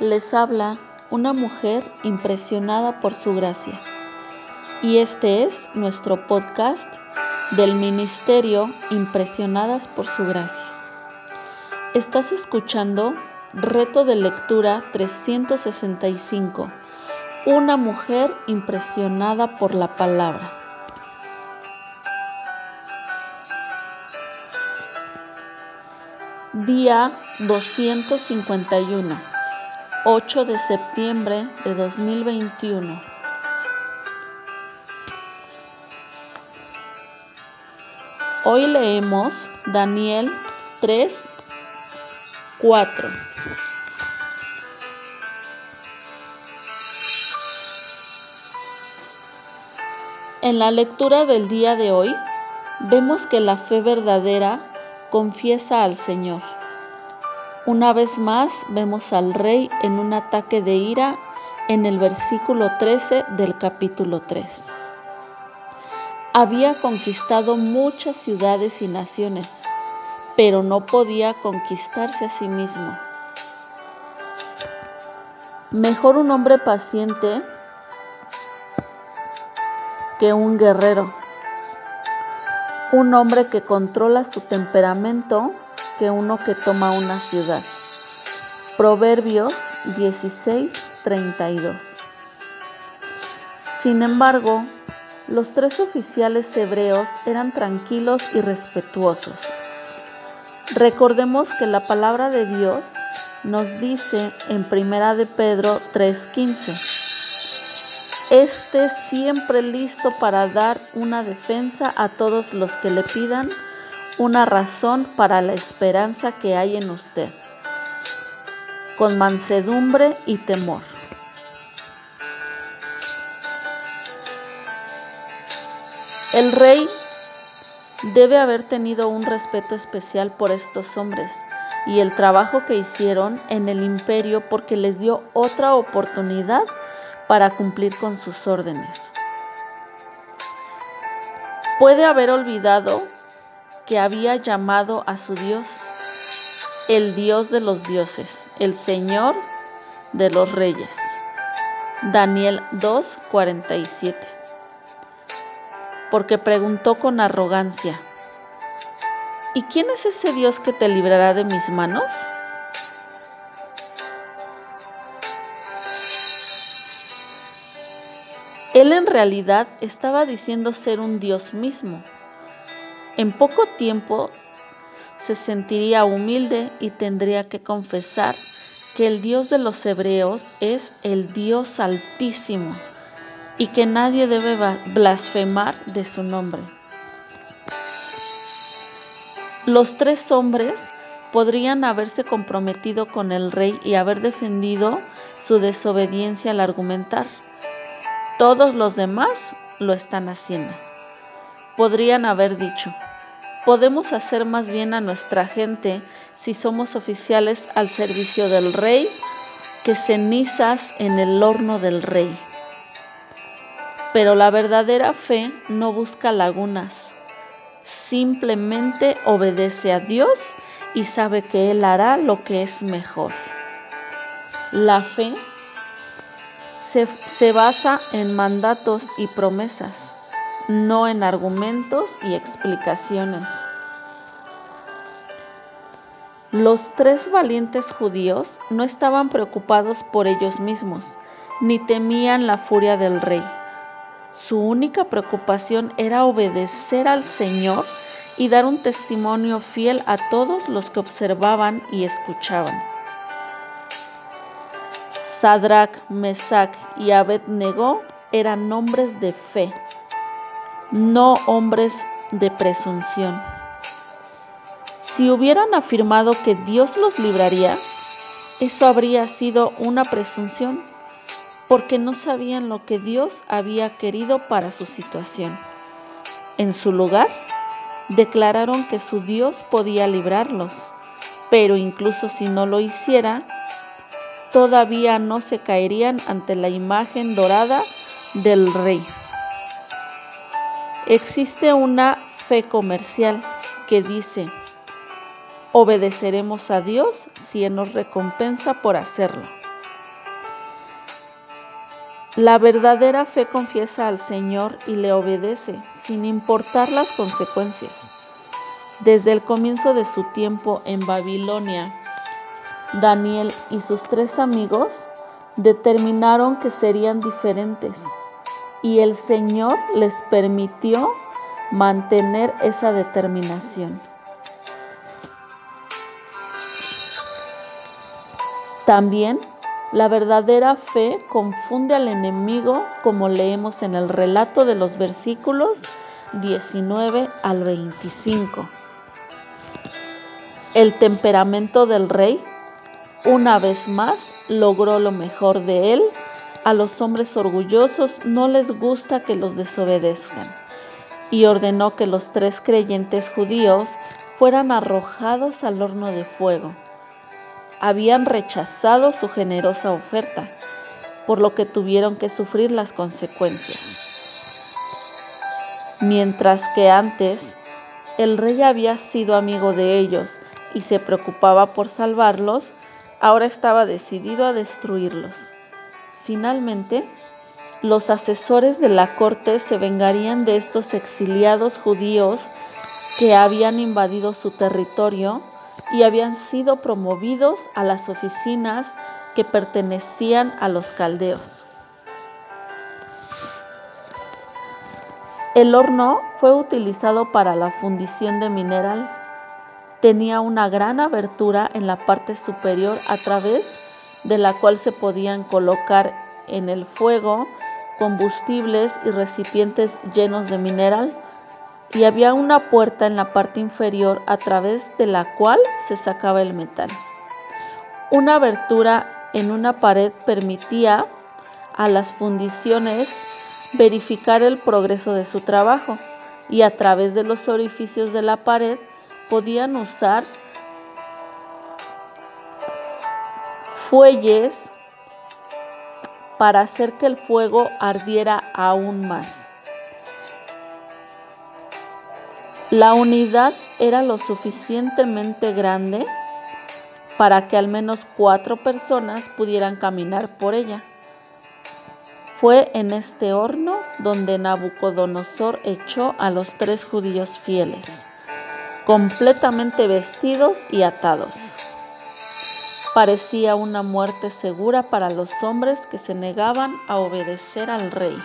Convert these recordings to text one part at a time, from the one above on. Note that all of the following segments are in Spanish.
Les habla una mujer impresionada por su gracia. Y este es nuestro podcast del Ministerio Impresionadas por su gracia. Estás escuchando Reto de Lectura 365. Una mujer impresionada por la palabra. Día 251. 8 de septiembre de 2021. Hoy leemos Daniel 3, 4. En la lectura del día de hoy vemos que la fe verdadera confiesa al Señor una vez más vemos al rey en un ataque de ira en el versículo 13 del capítulo 3. Había conquistado muchas ciudades y naciones, pero no podía conquistarse a sí mismo. Mejor un hombre paciente que un guerrero. Un hombre que controla su temperamento que uno que toma una ciudad. Proverbios 16, 32. Sin embargo, los tres oficiales hebreos eran tranquilos y respetuosos. Recordemos que la palabra de Dios nos dice en Primera de Pedro 3:15, Este siempre listo para dar una defensa a todos los que le pidan una razón para la esperanza que hay en usted, con mansedumbre y temor. El rey debe haber tenido un respeto especial por estos hombres y el trabajo que hicieron en el imperio porque les dio otra oportunidad para cumplir con sus órdenes. Puede haber olvidado que había llamado a su Dios, el Dios de los dioses, el Señor de los reyes. Daniel 2:47. Porque preguntó con arrogancia, ¿y quién es ese Dios que te librará de mis manos? Él en realidad estaba diciendo ser un Dios mismo en poco tiempo se sentiría humilde y tendría que confesar que el Dios de los hebreos es el Dios altísimo y que nadie debe blasfemar de su nombre. Los tres hombres podrían haberse comprometido con el rey y haber defendido su desobediencia al argumentar. Todos los demás lo están haciendo. Podrían haber dicho, podemos hacer más bien a nuestra gente si somos oficiales al servicio del rey que cenizas en el horno del rey. Pero la verdadera fe no busca lagunas, simplemente obedece a Dios y sabe que Él hará lo que es mejor. La fe se, se basa en mandatos y promesas no en argumentos y explicaciones. Los tres valientes judíos no estaban preocupados por ellos mismos, ni temían la furia del rey. Su única preocupación era obedecer al Señor y dar un testimonio fiel a todos los que observaban y escuchaban. Sadrach, Mesach y Abednego eran nombres de fe no hombres de presunción. Si hubieran afirmado que Dios los libraría, eso habría sido una presunción, porque no sabían lo que Dios había querido para su situación. En su lugar, declararon que su Dios podía librarlos, pero incluso si no lo hiciera, todavía no se caerían ante la imagen dorada del rey. Existe una fe comercial que dice, obedeceremos a Dios si Él nos recompensa por hacerlo. La verdadera fe confiesa al Señor y le obedece, sin importar las consecuencias. Desde el comienzo de su tiempo en Babilonia, Daniel y sus tres amigos determinaron que serían diferentes y el Señor les permitió mantener esa determinación. También la verdadera fe confunde al enemigo como leemos en el relato de los versículos 19 al 25. El temperamento del rey una vez más logró lo mejor de él. A los hombres orgullosos no les gusta que los desobedezcan y ordenó que los tres creyentes judíos fueran arrojados al horno de fuego habían rechazado su generosa oferta, por lo que tuvieron que sufrir las consecuencias. Mientras que antes el rey había sido amigo de ellos y se preocupaba por salvarlos, ahora estaba decidido a destruirlos. Finalmente, los asesores de la corte se vengarían de estos exiliados judíos que habían invadido su territorio y habían sido promovidos a las oficinas que pertenecían a los caldeos. El horno fue utilizado para la fundición de mineral. Tenía una gran abertura en la parte superior a través de la cual se podían colocar en el fuego combustibles y recipientes llenos de mineral y había una puerta en la parte inferior a través de la cual se sacaba el metal. Una abertura en una pared permitía a las fundiciones verificar el progreso de su trabajo y a través de los orificios de la pared podían usar para hacer que el fuego ardiera aún más. La unidad era lo suficientemente grande para que al menos cuatro personas pudieran caminar por ella. Fue en este horno donde Nabucodonosor echó a los tres judíos fieles, completamente vestidos y atados. Parecía una muerte segura para los hombres que se negaban a obedecer al rey.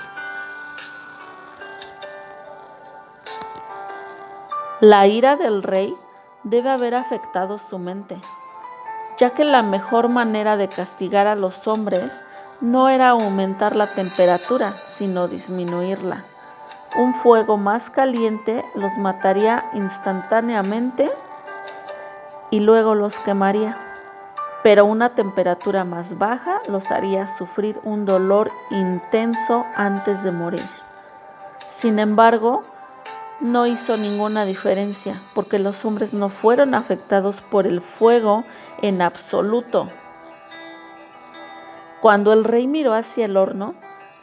La ira del rey debe haber afectado su mente, ya que la mejor manera de castigar a los hombres no era aumentar la temperatura, sino disminuirla. Un fuego más caliente los mataría instantáneamente y luego los quemaría, pero una temperatura más baja los haría sufrir un dolor intenso antes de morir. Sin embargo, no hizo ninguna diferencia, porque los hombres no fueron afectados por el fuego en absoluto. Cuando el rey miró hacia el horno,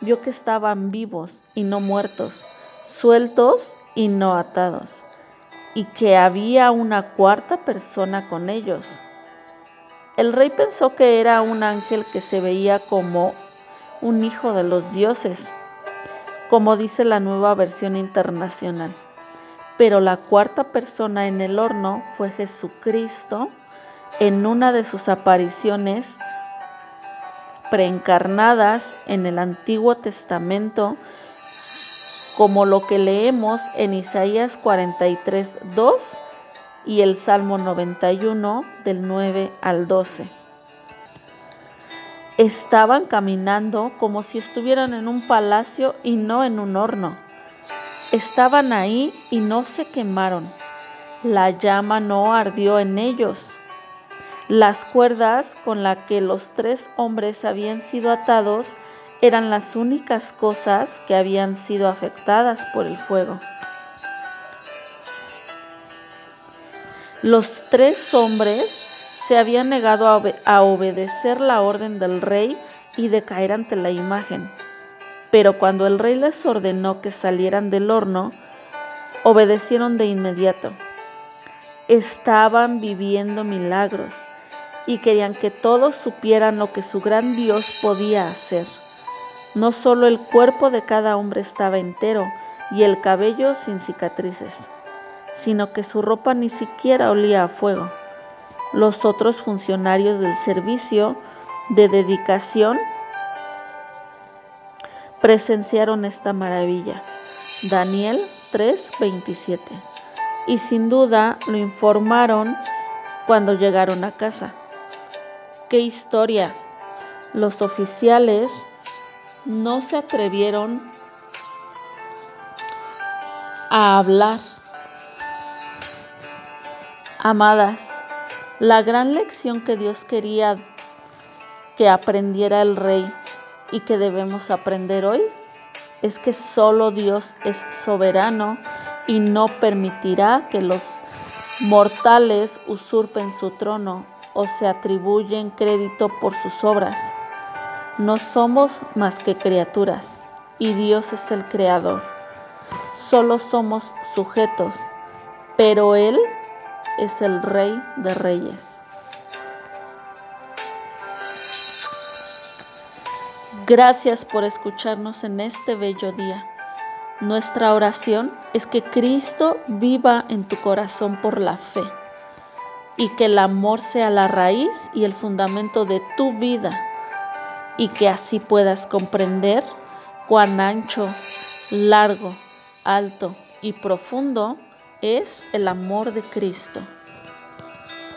vio que estaban vivos y no muertos, sueltos y no atados, y que había una cuarta persona con ellos. El rey pensó que era un ángel que se veía como un hijo de los dioses, como dice la nueva versión internacional. Pero la cuarta persona en el horno fue Jesucristo en una de sus apariciones preencarnadas en el Antiguo Testamento, como lo que leemos en Isaías 43, 2 y el Salmo 91 del 9 al 12. Estaban caminando como si estuvieran en un palacio y no en un horno Estaban ahí y no se quemaron. La llama no ardió en ellos. Las cuerdas con las que los tres hombres habían sido atados eran las únicas cosas que habían sido afectadas por el fuego. Los tres hombres se habían negado a, obedecer la orden del rey y de caer ante la imagen. Pero cuando el rey les ordenó que salieran del horno, obedecieron de inmediato. Estaban viviendo milagros y querían que todos supieran lo que su gran Dios podía hacer. No solo el cuerpo de cada hombre estaba entero y el cabello sin cicatrices, sino que su ropa ni siquiera olía a fuego. Los otros funcionarios del servicio de dedicación presenciaron esta maravilla. Daniel 3:27. Y sin duda lo informaron cuando llegaron a casa. ¡Qué historia! Los oficiales no se atrevieron a hablar. Amadas, la gran lección que Dios quería que aprendiera el rey y que debemos aprender hoy es que solo Dios es soberano y no permitirá que los mortales usurpen su trono o se atribuyen crédito por sus obras. No somos más que criaturas y Dios es el creador. Solo somos sujetos, pero Él es el Rey de Reyes. Gracias por escucharnos en este bello día. Nuestra oración es que Cristo viva en tu corazón por la fe y que el amor sea la raíz y el fundamento de tu vida y que así puedas comprender cuán ancho, largo, alto y profundo es el amor de Cristo.